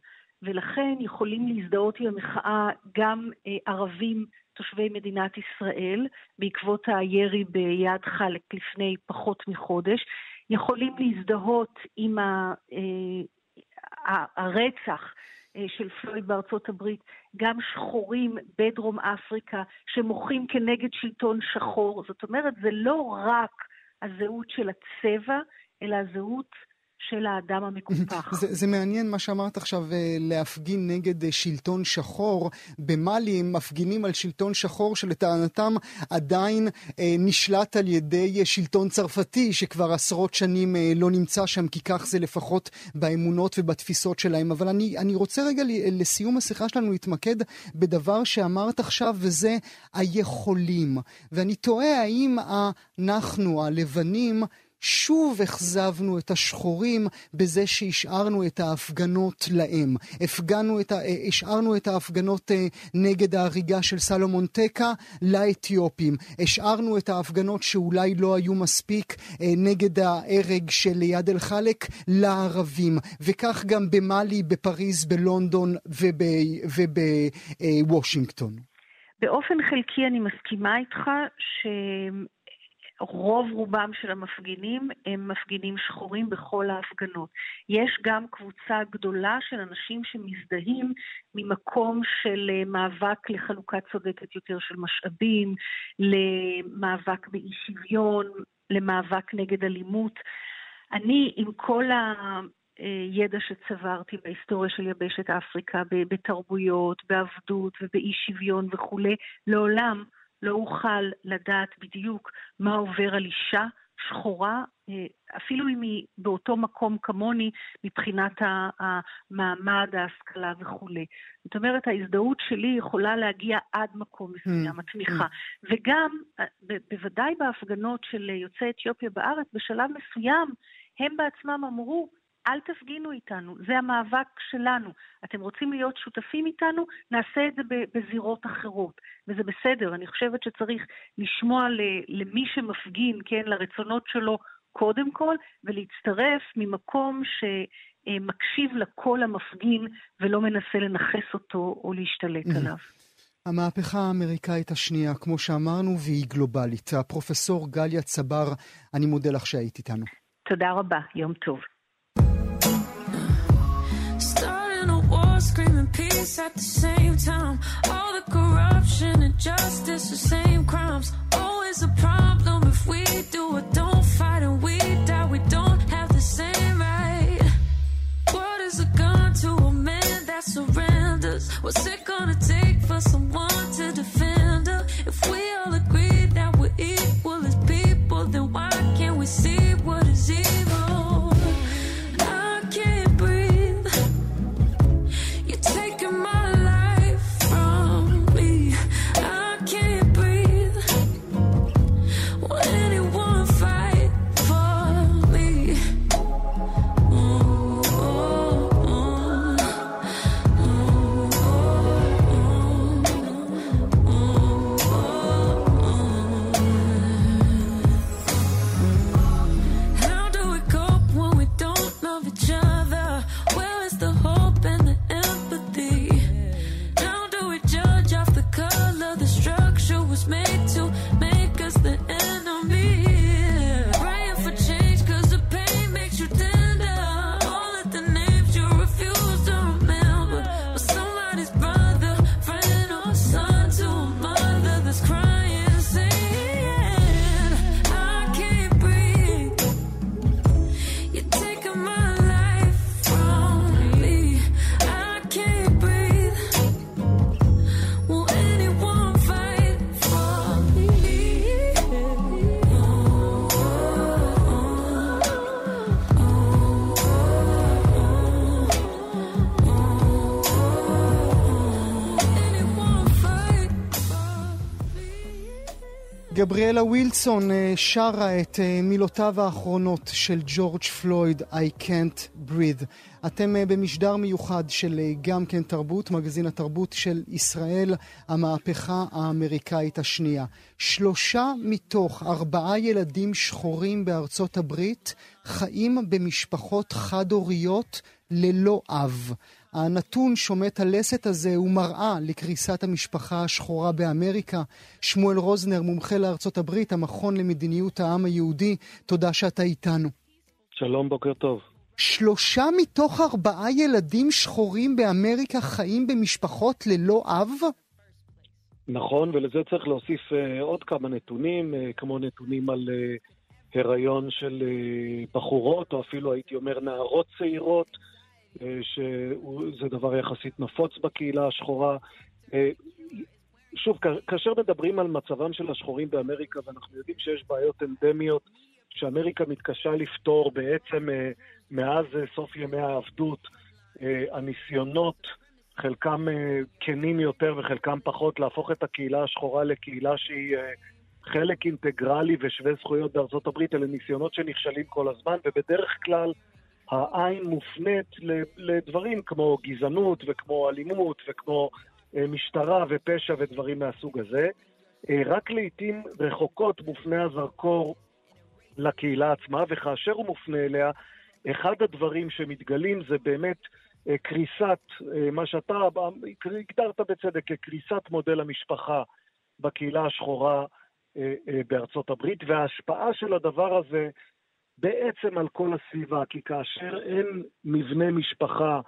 ולכן יכולים להזדהות עם המחאה גם אה, ערבים תושבי מדינת ישראל, בעקבות הירי ביד חלק לפני פחות מחודש, יכולים להזדהות עם ה, אה, הרצח אה, של פלויד בארצות הברית, גם שחורים בדרום אפריקה שמוחים כנגד שלטון שחור. זאת אומרת, זה לא רק הזהות של הצבע, אלא הזהות של האדם המקופח. זה, זה מעניין מה שאמרת עכשיו, אה, להפגין נגד אה, שלטון שחור. במאלי הם מפגינים על שלטון שחור שלטענתם עדיין אה, נשלט על ידי אה, שלטון צרפתי, שכבר עשרות שנים אה, לא נמצא שם, כי כך זה לפחות באמונות ובתפיסות שלהם. אבל אני, אני רוצה רגע לסיום השיחה שלנו להתמקד בדבר שאמרת עכשיו, וזה היכולים. ואני תוהה האם אנחנו, הלבנים, שוב אכזבנו את השחורים בזה שהשארנו את ההפגנות להם. הפגנו את ה... אה, השארנו את ההפגנות אה, נגד ההריגה של סלומון טקה לאתיופים. השארנו את ההפגנות שאולי לא היו מספיק אה, נגד ההרג של ליד אל-חלק לערבים. וכך גם במאלי, בפריז, בלונדון ובוושינגטון. באופן חלקי אני מסכימה איתך ש... רוב רובם של המפגינים הם מפגינים שחורים בכל ההפגנות. יש גם קבוצה גדולה של אנשים שמזדהים ממקום של אה, מאבק לחלוקה צודקת יותר של משאבים, למאבק באי שוויון, למאבק נגד אלימות. אני, עם כל ה... ידע שצברתי בהיסטוריה של יבשת אפריקה, בתרבויות, בעבדות ובאי שוויון וכולי, לעולם לא אוכל לדעת בדיוק מה עובר על אישה שחורה, אה, אפילו אם היא באותו מקום כמוני מבחינת המעמד, ההשכלה וכולי. זאת אומרת, ההזדהות שלי יכולה להגיע עד מקום מסוים, mm, התמיכה. Mm. וגם, אה, בוודאי בהפגנות של יוצאי אתיופיה בארץ, בשלב מסוים הם בעצמם אמרו, אל תפגינו איתנו, זה המאבק שלנו. אתם רוצים להיות שותפים איתנו? נעשה את זה בזירות אחרות. וזה בסדר, אני חושבת שצריך לשמוע למי שמפגין, כן, לרצונות שלו קודם כל, ולהצטרף ממקום שמקשיב לקול המפגין ולא מנסה לנכס אותו או להשתלט עליו. המהפכה האמריקאית השנייה, כמו שאמרנו, והיא גלובלית. הפרופסור גליה צבר, אני מודה לך שהיית איתנו. תודה רבה, יום טוב. Screaming peace at the same time. All the corruption and justice, the same crimes. Always a problem if we do or don't fight and we die. We don't have the same right. What is a gun to a man that surrenders? What's it gonna take for someone to defend her? If we all גבריאלה ווילסון אה, שרה את אה, מילותיו האחרונות של ג'ורג' פלויד, I can't breathe. אתם אה, במשדר מיוחד של גם כן תרבות, מגזין התרבות של ישראל, המהפכה האמריקאית השנייה. שלושה מתוך ארבעה ילדים שחורים בארצות הברית חיים במשפחות חד-הוריות ללא אב. הנתון שומט הלסת הזה הוא מראה לקריסת המשפחה השחורה באמריקה. שמואל רוזנר, מומחה לארצות הברית, המכון למדיניות העם היהודי, תודה שאתה איתנו. שלום, בוקר טוב. שלושה מתוך ארבעה ילדים שחורים באמריקה חיים במשפחות ללא אב? נכון, ולזה צריך להוסיף uh, עוד כמה נתונים, uh, כמו נתונים על uh, הריון של uh, בחורות, או אפילו הייתי אומר נערות צעירות, שזה דבר יחסית נפוץ בקהילה השחורה. Uh, שוב, כאשר מדברים על מצבם של השחורים באמריקה, ואנחנו יודעים שיש בעיות אנדמיות שאמריקה מתקשה לפתור בעצם אה, מאז אה, סוף ימי העבדות, אה, הניסיונות, חלקם כנים יותר וחלקם פחות, להפוך את הקהילה השחורה לקהילה שהיא חלק אינטגרלי ושווה זכויות בארצות הברית, אלה ניסיונות שנכשלים כל הזמן, ובדרך כלל העין מופנית לדברים כמו גזענות וכמו אלימות וכמו משטרה ופשע ודברים מהסוג הזה. רק לעיתים רחוקות מופנה הזרקור לקהילה עצמה, וכאשר הוא מופנה אליה, אחד הדברים שמתגלים זה באמת אה, קריסת, אה, מה שאתה הגדרת בצדק כקריסת מודל המשפחה בקהילה השחורה אה, בארצות הברית, וההשפעה של הדבר הזה בעצם על כל הסביבה, כי כאשר אין מבנה משפחה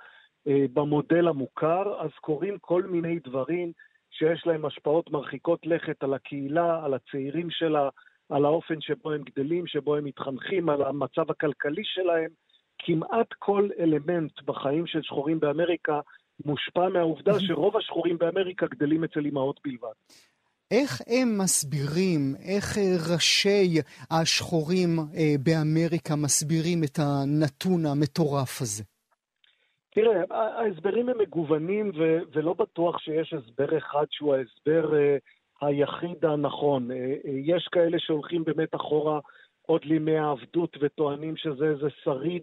במודל המוכר, אז קורים כל מיני דברים שיש להם השפעות מרחיקות לכת על הקהילה, על הצעירים שלה, על האופן שבו הם גדלים, שבו הם מתחנכים, על המצב הכלכלי שלהם. כמעט כל אלמנט בחיים של שחורים באמריקה מושפע מהעובדה שרוב השחורים באמריקה גדלים אצל אימהות בלבד. איך הם מסבירים, איך אה, ראשי השחורים אה, באמריקה מסבירים את הנתון המטורף הזה? תראה, ההסברים הם מגוונים ו- ולא בטוח שיש הסבר אחד שהוא ההסבר uh, היחיד הנכון. אה, אה, יש כאלה שהולכים באמת אחורה עוד לימי העבדות וטוענים שזה איזה שריד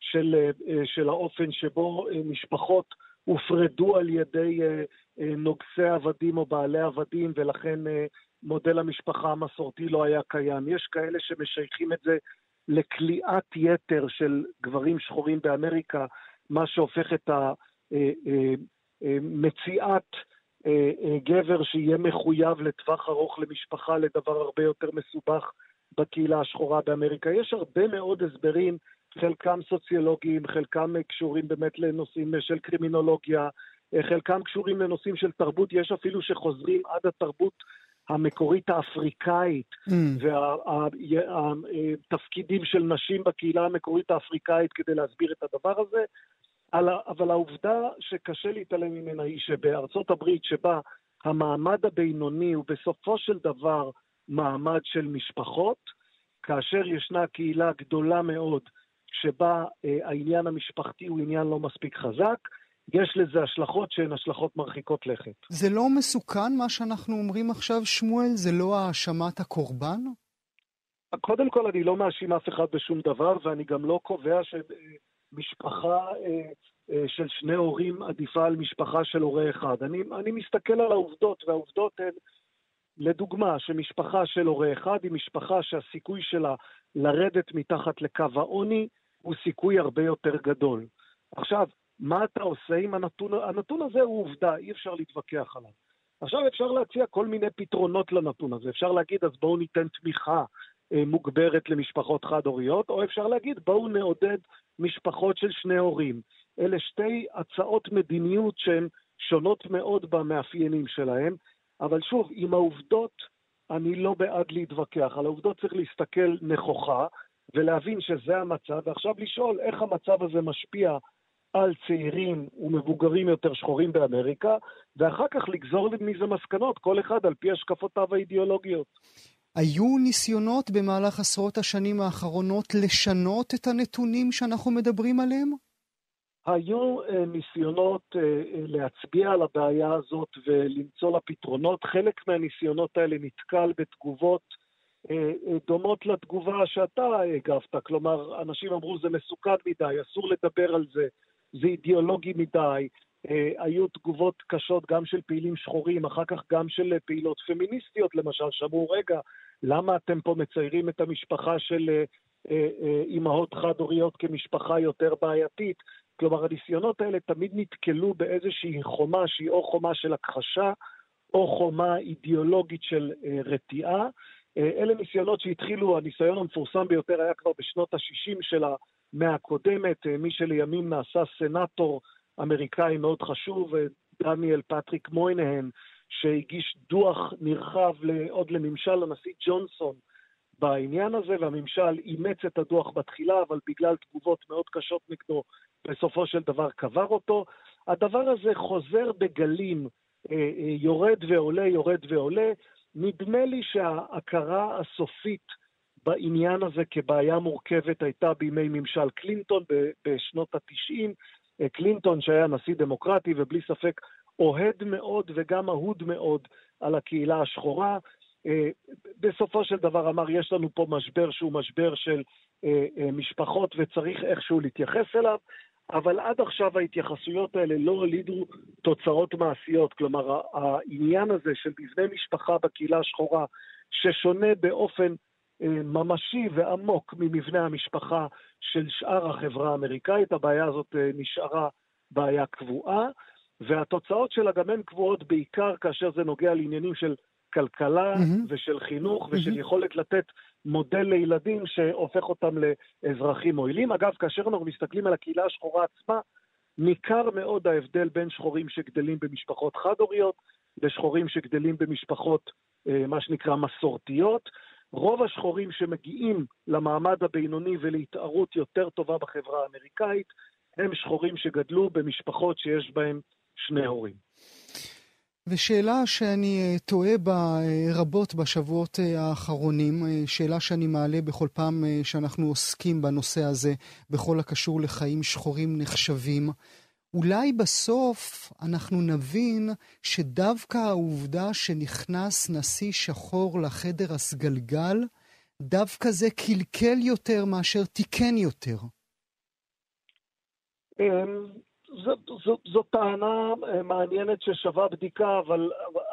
של, אה, של האופן שבו משפחות הופרדו על ידי נוגסי עבדים או בעלי עבדים, ולכן מודל המשפחה המסורתי לא היה קיים. יש כאלה שמשייכים את זה לכליאת יתר של גברים שחורים באמריקה, מה שהופך את אה, אה, גבר שיהיה מחויב לטווח ארוך למשפחה לדבר הרבה יותר מסובך בקהילה השחורה באמריקה. יש הרבה מאוד הסברים, חלקם סוציולוגיים, חלקם קשורים באמת לנושאים של קרימינולוגיה, אה, חלקם קשורים לנושאים של תרבות, יש אפילו שחוזרים עד התרבות המקורית האפריקאית mm. והתפקידים של נשים בקהילה המקורית האפריקאית כדי להסביר את הדבר הזה. אבל העובדה שקשה להתעלם ממנה היא שבארצות הברית, שבה המעמד הבינוני הוא בסופו של דבר מעמד של משפחות, כאשר ישנה קהילה גדולה מאוד שבה אה, העניין המשפחתי הוא עניין לא מספיק חזק, יש לזה השלכות שהן השלכות מרחיקות לכת. זה לא מסוכן מה שאנחנו אומרים עכשיו, שמואל? זה לא האשמת הקורבן? קודם כל, אני לא מאשים אף אחד בשום דבר, ואני גם לא קובע ש... משפחה אה, אה, של שני הורים עדיפה על משפחה של הורה אחד. אני, אני מסתכל על העובדות, והעובדות הן, לדוגמה, שמשפחה של הורה אחד היא משפחה שהסיכוי שלה לרדת מתחת לקו העוני הוא סיכוי הרבה יותר גדול. עכשיו, מה אתה עושה עם הנתון? הנתון הזה הוא עובדה, אי אפשר להתווכח עליו. עכשיו אפשר להציע כל מיני פתרונות לנתון הזה. אפשר להגיד, אז בואו ניתן תמיכה אה, מוגברת למשפחות חד-הוריות, או אפשר להגיד, בואו נעודד משפחות של שני הורים. אלה שתי הצעות מדיניות שהן שונות מאוד במאפיינים שלהן, אבל שוב, עם העובדות אני לא בעד להתווכח. על העובדות צריך להסתכל נכוחה ולהבין שזה המצב, ועכשיו לשאול איך המצב הזה משפיע על צעירים ומבוגרים יותר שחורים באמריקה, ואחר כך לגזור מזה מסקנות, כל אחד על פי השקפותיו האידיאולוגיות. היו ניסיונות במהלך עשרות השנים האחרונות לשנות את הנתונים שאנחנו מדברים עליהם? היו uh, ניסיונות uh, להצביע על הבעיה הזאת ולמצוא לה פתרונות. חלק מהניסיונות האלה נתקל בתגובות uh, דומות לתגובה שאתה הגבת. כלומר, אנשים אמרו זה מסוכן מדי, אסור לדבר על זה, זה אידיאולוגי מדי. Uh, היו תגובות קשות גם של פעילים שחורים, אחר כך גם של פעילות פמיניסטיות למשל, שאמרו, רגע, למה אתם פה מציירים את המשפחה של אה, אה, אה, אימהות חד-הוריות כמשפחה יותר בעייתית? כלומר, הניסיונות האלה תמיד נתקלו באיזושהי חומה שהיא או חומה של הכחשה, או חומה אידיאולוגית של רתיעה. אלה ניסיונות שהתחילו, הניסיון המפורסם ביותר היה כבר בשנות ה-60 של מהקודמת, אה, מי שלימים נעשה סנאטור אמריקאי מאוד חשוב, אה, דניאל פטריק מויינהן, שהגיש דוח נרחב עוד לממשל הנשיא ג'ונסון בעניין הזה, והממשל אימץ את הדוח בתחילה, אבל בגלל תגובות מאוד קשות נגדו, בסופו של דבר קבר אותו. הדבר הזה חוזר בגלים, אה, יורד ועולה, יורד ועולה. נדמה לי שההכרה הסופית בעניין הזה כבעיה מורכבת הייתה בימי ממשל קלינטון בשנות ה-90. קלינטון, שהיה נשיא דמוקרטי ובלי ספק אוהד מאוד וגם אהוד מאוד על הקהילה השחורה, אה, בסופו של דבר אמר, יש לנו פה משבר שהוא משבר של אה, אה, משפחות וצריך איכשהו להתייחס אליו, אבל עד עכשיו ההתייחסויות האלה לא הולידו תוצאות מעשיות. כלומר, העניין הזה של מבנה משפחה בקהילה השחורה, ששונה באופן אה, ממשי ועמוק ממבנה המשפחה של שאר החברה האמריקאית, הבעיה הזאת אה, נשארה בעיה קבועה, והתוצאות שלה גם הן קבועות בעיקר כאשר זה נוגע לעניינים של כלכלה מהמם. ושל חינוך ושל מהמם. יכולת לתת מודל לילדים שהופך אותם לאזרחים מועילים. אגב, כאשר אנחנו מסתכלים על הקהילה השחורה עצמה, ניכר מאוד ההבדל בין שחורים שגדלים במשפחות חד-הוריות לשחורים שגדלים במשפחות, אה, מה שנקרא, מסורתיות. רוב השחורים שמגיעים למעמד הבינוני ולהתערות יותר טובה בחברה האמריקאית, הם שחורים שגדלו במשפחות שיש בהם שני הורים. ושאלה שאני אה, תוהה בה אה, רבות בשבועות אה, האחרונים, שאלה שאני מעלה בכל פעם שאנחנו עוסקים בנושא הזה, בכל הקשור לחיים שחורים נחשבים, אולי בסוף אנחנו נבין שדווקא העובדה שנכנס נשיא שחור לחדר הסגלגל, דווקא זה קלקל יותר מאשר תיקן יותר. זו, זו, זו טענה אה, מעניינת ששווה בדיקה, אבל,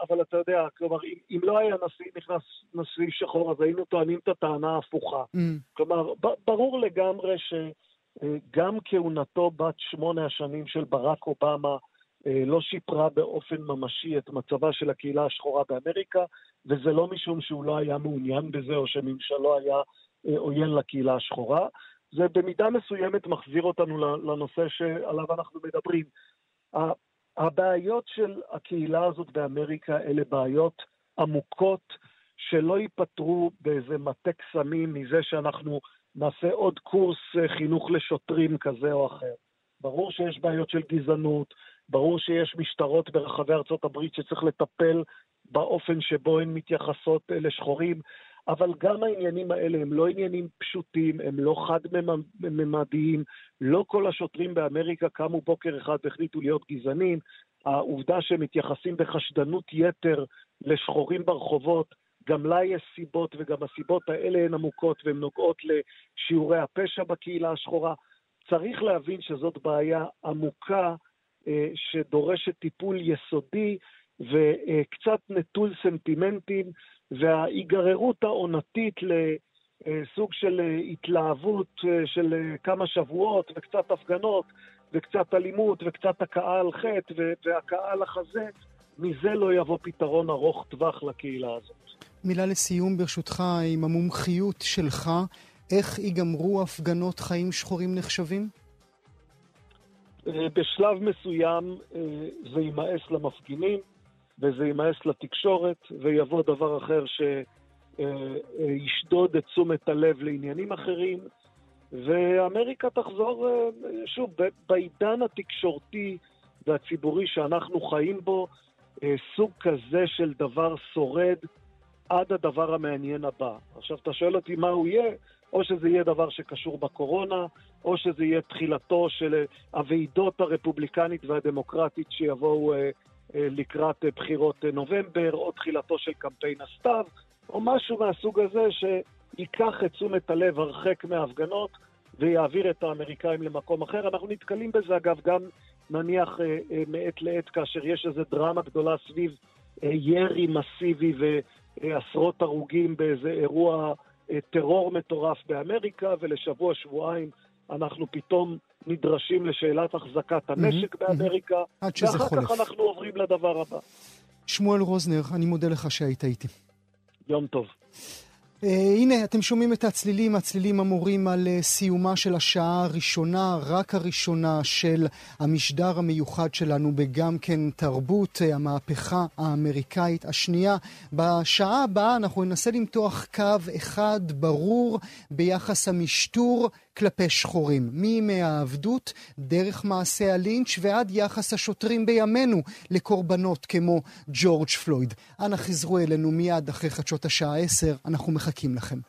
אבל אתה יודע, כלומר, אם, אם לא היה נשיא, נכנס נשיא שחור, אז היינו טוענים את הטענה ההפוכה. Mm, כלומר, ברור לגמרי שגם כהונתו בת שמונה השנים של ברק אובמה אה, לא שיפרה באופן ממשי את מצבה של הקהילה השחורה באמריקה, וזה לא משום שהוא לא היה מעוניין בזה או שממשלו היה אה, עוין לקהילה השחורה. זה במידה מסוימת מחזיר אותנו לנושא שעליו אנחנו מדברים. הבעיות של הקהילה הזאת באמריקה אלה בעיות עמוקות שלא ייפתרו באיזה מטה קסמים מזה שאנחנו נעשה עוד קורס אה, חינוך לשוטרים כזה או אחר. ברור שיש בעיות של גזענות, ברור שיש משטרות ברחבי ארצות הברית שצריך לטפל באופן שבו הן מתייחסות אה, לשחורים, אבל גם העניינים האלה הם לא עניינים פשוטים, הם לא חד-ממדיים. לא כל השוטרים באמריקה קמו בוקר אחד והחליטו להיות גזענים. העובדה שהם מתייחסים בחשדנות יתר לשחורים ברחובות, גם לה יש סיבות, וגם הסיבות האלה הן עמוקות והן נוגעות לשיעורי הפשע בקהילה השחורה. צריך להבין שזאת בעיה עמוקה אה, שדורשת טיפול יסודי וקצת נטול סנטימנטים, וההיגררות העונתית לסוג של התלהבות אה, של אה, כמה שבועות וקצת הפגנות וקצת אלימות וקצת הכאה על חטא והכאה על החזה, מזה לא יבוא פתרון ארוך טווח לקהילה הזאת. מילה לסיום ברשותך עם המומחיות שלך, איך ייגמרו הפגנות חיים שחורים נחשבים? אה, בשלב מסוים אה, זה יימאס למפגינים וזה יימאס לתקשורת ויבוא דבר אחר שישדוד את תשומת הלב לעניינים אחרים. ואמריקה תחזור, אה, שוב, בעידן התקשורתי והציבורי שאנחנו חיים בו, אה, סוג כזה של דבר שורד עד הדבר המעניין הבא. עכשיו, אתה שואל אותי מה הוא יהיה, או שזה יהיה דבר שקשור בקורונה, או שזה יהיה תחילתו של אה, הוועידות הרפובליקנית והדמוקרטית שיבואו אה, אה, לקראת אה, בחירות אה, נובמבר, או תחילתו של קמפיין הסתיו, או משהו מהסוג הזה שייקח את תשומת הלב הרחק מההפגנות ויעביר את האמריקאים למקום אחר. אנחנו נתקלים בזה, אגב, גם נניח אה, אה, מעת לעת כאשר יש איזו דרמה גדולה סביב אה, ירי מסיבי ועשרות הרוגים באיזה אירוע אה, טרור מטורף באמריקה, ולשבוע, שבועיים אנחנו פתאום נדרשים לשאלת החזקת הנשק מהמם, באמריקה, עד שזה ואחר חולף. כך אנחנו עוברים לדבר הבא. שמואל רוזנר, אני מודה לך שהיית איתי. יום טוב. Uh, הנה, אתם שומעים את הצלילים, הצלילים אמורים על uh, סיומה של השעה הראשונה, רק הראשונה, של המשדר המיוחד שלנו בגם כן תרבות, uh, המהפכה האמריקאית השנייה. בשעה הבאה אנחנו ננסה למתוח קו אחד ברור ביחס המשטור כלפי שחורים, מימי העבדות, דרך מעשה הלינץ' ועד יחס השוטרים בימינו לקורבנות כמו ג'ורג' פלויד. אנא חזרו אלינו מיד אחרי חדשות השעה 10, אנחנו מחכים לכם.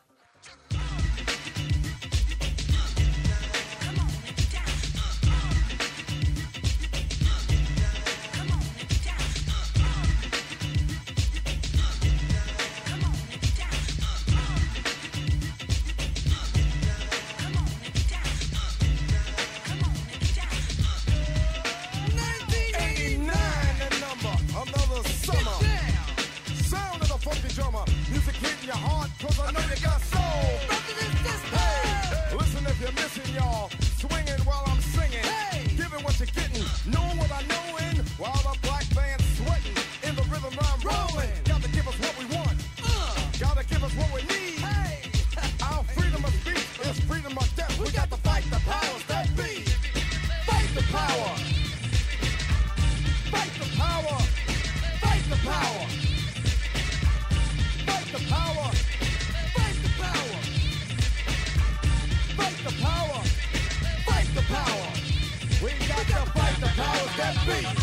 beat.